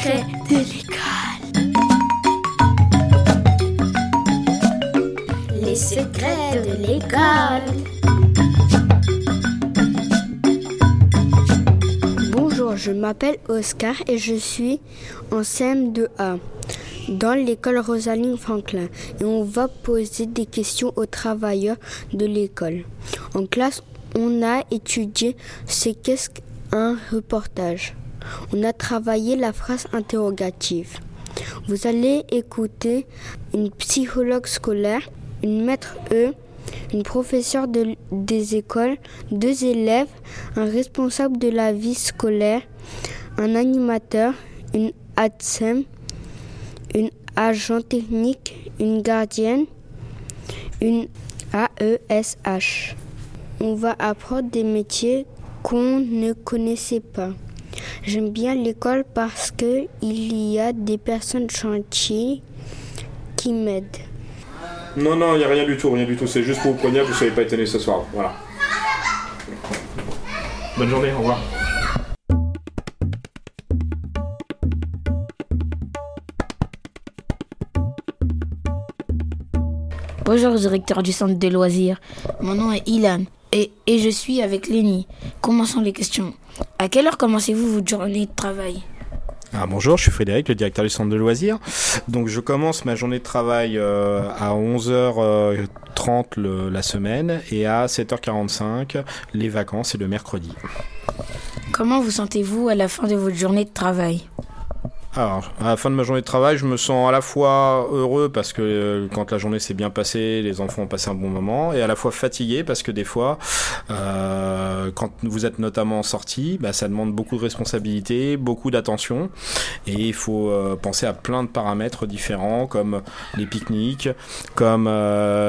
secrets de l'école. Les secrets de l'école. Bonjour, je m'appelle Oscar et je suis en CM2A dans l'école Rosaline Franklin et on va poser des questions aux travailleurs de l'école. En classe, on a étudié ce qu'est un reportage. On a travaillé la phrase interrogative. Vous allez écouter une psychologue scolaire, une maître E, une professeure de- des écoles, deux élèves, un responsable de la vie scolaire, un animateur, une ADSEM, une agent technique, une gardienne, une AESH. On va apprendre des métiers qu'on ne connaissait pas. J'aime bien l'école parce que il y a des personnes chantiers qui m'aident. Non, non, il n'y a rien du tout, rien du tout. C'est juste pour vous prévenir, vous ne soyez pas étonnés ce soir. Voilà. Bonne journée, au revoir. Bonjour, directeur du centre de loisirs. Mon nom est Ilan et, et je suis avec Lenny. Commençons les questions. À quelle heure commencez-vous votre journée de travail? Ah, bonjour, je suis Frédéric, le directeur du centre de loisirs. Donc je commence ma journée de travail euh, à 11h30 le- la semaine et à 7h45 les vacances et le mercredi. Comment vous sentez-vous à la fin de votre journée de travail? Alors, à la fin de ma journée de travail, je me sens à la fois heureux parce que euh, quand la journée s'est bien passée, les enfants ont passé un bon moment, et à la fois fatigué parce que des fois, euh, quand vous êtes notamment en sortie, bah, ça demande beaucoup de responsabilités, beaucoup d'attention, et il faut euh, penser à plein de paramètres différents comme les pique-niques, comme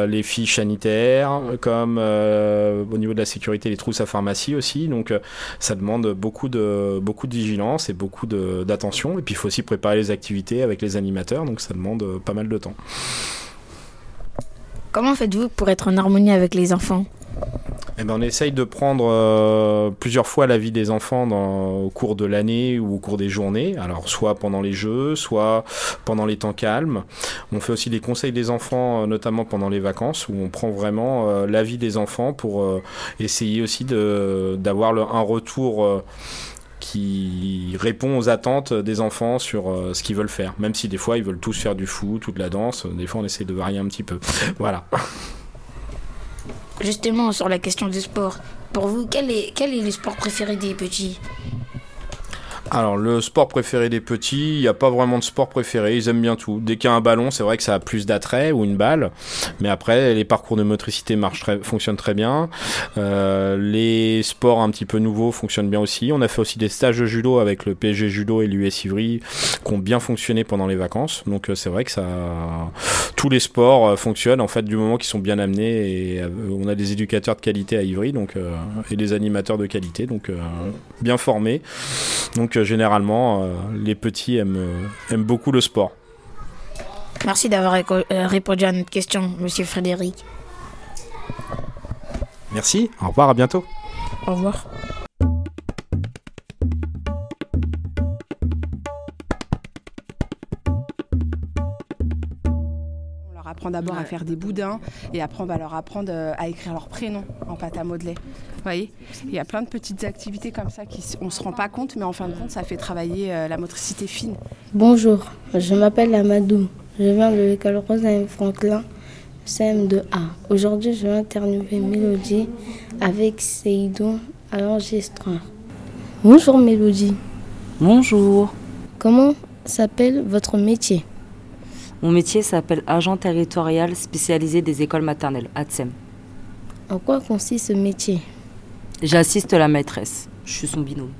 les fiches sanitaires, comme au niveau de la sécurité les trousses à pharmacie aussi. Donc, ça demande beaucoup de beaucoup de vigilance et beaucoup d'attention. Et puis, il faut aussi préparer les activités avec les animateurs, donc ça demande euh, pas mal de temps. Comment faites-vous pour être en harmonie avec les enfants? Eh ben, on essaye de prendre euh, plusieurs fois la vie des enfants dans, au cours de l'année ou au cours des journées. Alors, soit pendant les jeux, soit pendant les temps calmes. On fait aussi des conseils des enfants, euh, notamment pendant les vacances, où on prend vraiment euh, l'avis des enfants pour euh, essayer aussi d'avoir un retour. Qui répond aux attentes des enfants sur euh, ce qu'ils veulent faire. Même si des fois ils veulent tous faire du foot ou de la danse, des fois on essaie de varier un petit peu. Voilà. Justement, sur la question du sport, pour vous, quel est le sport préféré des petits? Alors, le sport préféré des petits, il n'y a pas vraiment de sport préféré, ils aiment bien tout. Dès qu'il y a un ballon, c'est vrai que ça a plus d'attrait, ou une balle, mais après, les parcours de motricité marchent très, fonctionnent très bien. Euh, les sports un petit peu nouveaux fonctionnent bien aussi. On a fait aussi des stages de judo avec le PSG Judo et l'US Ivry, qui ont bien fonctionné pendant les vacances. Donc, euh, c'est vrai que ça, tous les sports euh, fonctionnent, en fait, du moment qu'ils sont bien amenés, et euh, on a des éducateurs de qualité à Ivry, donc, euh, et des animateurs de qualité, donc, euh, bien formés. Donc généralement, euh, les petits aiment, euh, aiment beaucoup le sport. Merci d'avoir euh, répondu à notre question, monsieur Frédéric. Merci, au revoir, à bientôt. Au revoir. On leur apprend d'abord à faire des boudins et après on va leur apprendre euh, à écrire leur prénom en pâte à modeler. Vous voyez? Il y a plein de petites activités comme ça qui on se rend pas compte mais en fin de compte ça fait travailler euh, la motricité fine. Bonjour, je m'appelle Amadou. Je viens de l'école Rosaline Franklin, CM2A. Aujourd'hui, je vais interviewer Mélodie avec Seydou à l'enregistreur. Bonjour Mélodie, Bonjour. comment s'appelle votre métier? Mon métier s'appelle agent territorial spécialisé des écoles maternelles, ATSEM. En quoi consiste ce métier? J'assiste la maîtresse. Je suis son binôme.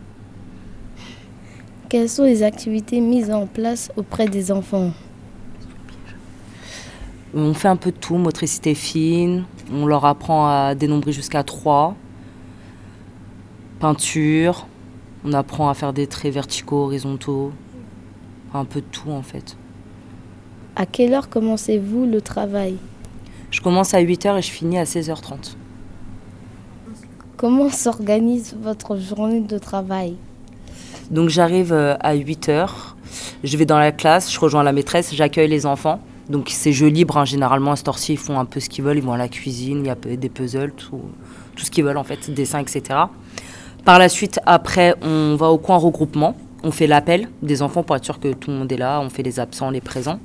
Quelles sont les activités mises en place auprès des enfants? On fait un peu de tout, motricité fine. On leur apprend à dénombrer jusqu'à 3. Peinture. On apprend à faire des traits verticaux, horizontaux. Un peu de tout en fait. À quelle heure commencez-vous le travail? Je commence à 8h et je finis à 16h30. Comment s'organise votre journée de travail? Donc j'arrive euh, à 8h. Je vais dans la classe, je rejoins la maîtresse, j'accueille les enfants. Donc c'est jeu libre, hein. généralement à ce ils font un peu ce qu'ils veulent, ils vont à la cuisine, il y a des puzzles, tout, tout ce qu'ils veulent en fait, dessins, etc. Par la suite, après, on va au coin regroupement, on fait l'appel des enfants pour être sûr que tout le monde est là, on fait les absents, les présents.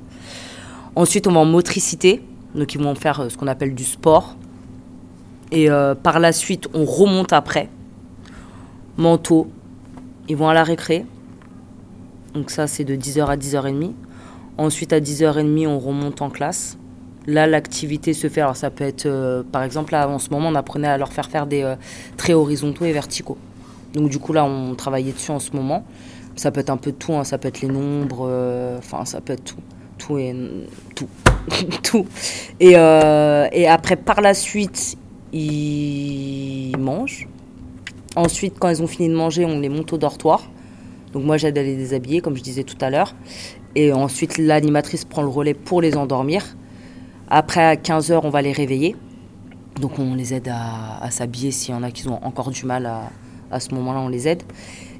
Ensuite, on va en motricité, donc ils vont faire euh, ce qu'on appelle du sport. Et euh, par la suite, on remonte après. Manteau, ils vont à la récré. Donc ça, c'est de 10h à 10h30. Ensuite, à 10h30, on remonte en classe. Là, l'activité se fait. Alors, ça peut être, euh, par exemple, là, en ce moment, on apprenait à leur faire faire des traits horizontaux et verticaux. Donc, du coup, là, on travaillait dessus en ce moment. Ça peut être un peu de tout. Hein. Ça peut être les nombres. Enfin, ça peut être tout tout et tout. tout. Et, euh, et après, par la suite, ils mangent. Ensuite, quand ils ont fini de manger, on les monte au dortoir. Donc moi, j'aide à les déshabiller, comme je disais tout à l'heure. Et ensuite, l'animatrice prend le relais pour les endormir. Après, à 15h, on va les réveiller. Donc on les aide à, s'habiller s'il y en a qui ont encore du mal à, à ce moment-là, on les aide.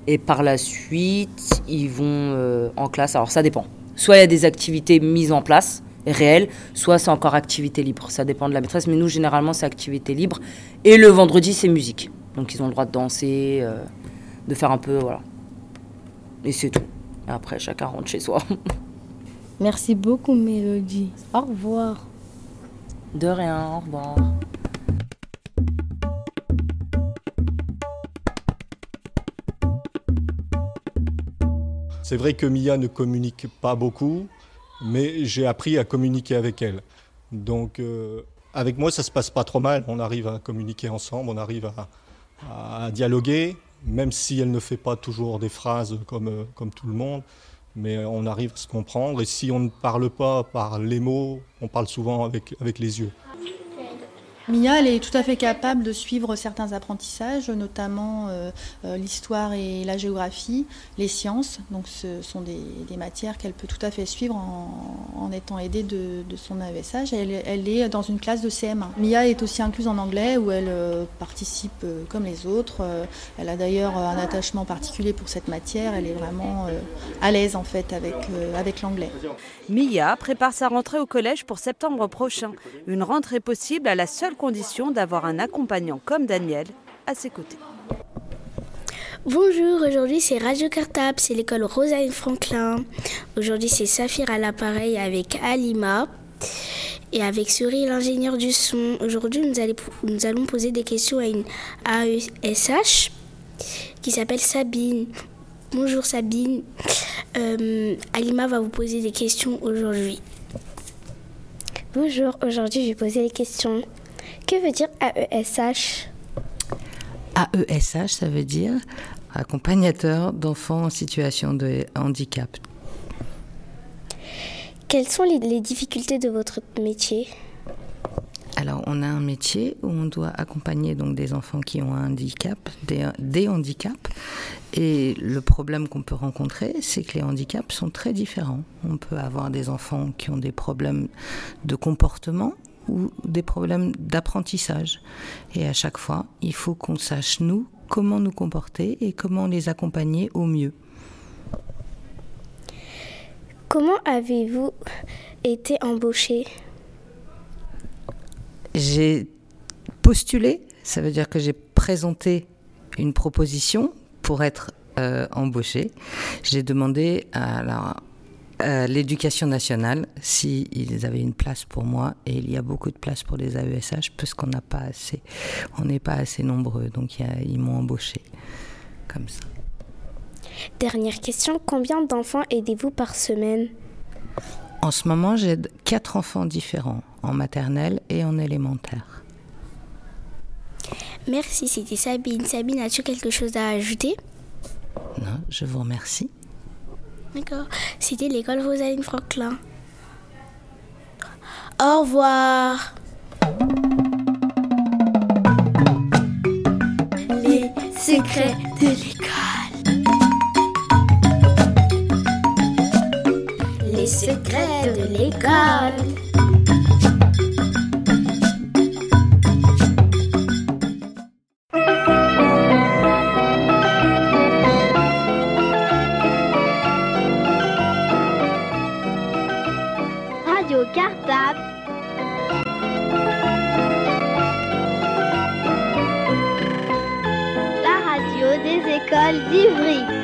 Et par la suite, ils vont euh, en classe. Alors ça dépend. Soit il y a des activités mises en place, réelles, soit c'est encore activité libre. Ça dépend de la maîtresse, mais nous, généralement, c'est activité libre. Et le vendredi, c'est musique. Donc ils ont le droit de danser, euh, de faire un peu, voilà. Et c'est tout. Et après, chacun rentre chez soi. Merci beaucoup, Mélodie. Au revoir. De rien, au revoir. C'est vrai que Mia ne communique pas beaucoup, mais j'ai appris à communiquer avec elle. Donc euh, avec moi, ça se passe pas trop mal. On arrive à communiquer ensemble, on arrive à, dialoguer, même si elle ne fait pas toujours des phrases comme, euh, comme tout le monde, mais on arrive à se comprendre. Et si on ne parle pas par les mots, on parle souvent avec les yeux. Mia, elle est tout à fait capable de suivre certains apprentissages, notamment euh, euh, l'histoire et la géographie, les sciences. Donc, ce sont des, matières qu'elle peut tout à fait suivre en, étant aidée de, son AESH. Elle, est dans une classe de CM1. Mia est aussi incluse en anglais où elle euh, participe comme les autres. elle a d'ailleurs un attachement particulier pour cette matière. Elle est vraiment à l'aise en fait avec l'anglais. Mia prépare sa rentrée au collège pour septembre prochain. Une rentrée possible à la seule condition d'avoir un accompagnant comme Daniel à ses côtés. Bonjour, aujourd'hui c'est Radio Cartable, c'est l'école Rosaline Franklin. Aujourd'hui c'est Saphir à l'appareil avec Alima et avec Suri l'ingénieur du son. Aujourd'hui nous, allons poser des questions à une AESH qui s'appelle Sabine. Bonjour Sabine. Euh, Alima va vous poser des questions aujourd'hui. Bonjour, aujourd'hui je vais poser des questions. Que veut dire AESH AESH, ça veut dire accompagnateur d'enfants en situation de handicap. Quelles sont les, difficultés de votre métier? Alors, on a un métier où on doit accompagner donc des enfants qui ont un handicap, des, des handicaps. Et le problème qu'on peut rencontrer, c'est que les handicaps sont très différents. On peut avoir des enfants qui ont des problèmes de comportement ou des problèmes d'apprentissage. Et à chaque fois, il faut qu'on sache, nous, comment nous comporter et comment les accompagner au mieux. Comment avez-vous été embauché? J'ai postulé, ça veut dire que j'ai présenté une proposition pour être euh, embauché. J'ai demandé à la, euh, l'éducation nationale, s'ils avaient une place pour moi, et il y a beaucoup de place pour les AESH, parce qu'on n'a pas assez, on n'est pas assez nombreux, donc ils m'ont embauché comme ça. Dernière question, combien d'enfants aidez-vous par semaine? En ce moment, j'aide quatre enfants différents, en maternelle et en élémentaire. Merci, c'était Sabine. Sabine, as-tu quelque chose à ajouter? Non, je vous remercie. D'accord. C'était l'école Rosaline Franklin. Au revoir. Les secrets de l'école. Les secrets de l'école. Écoles d'Ivry.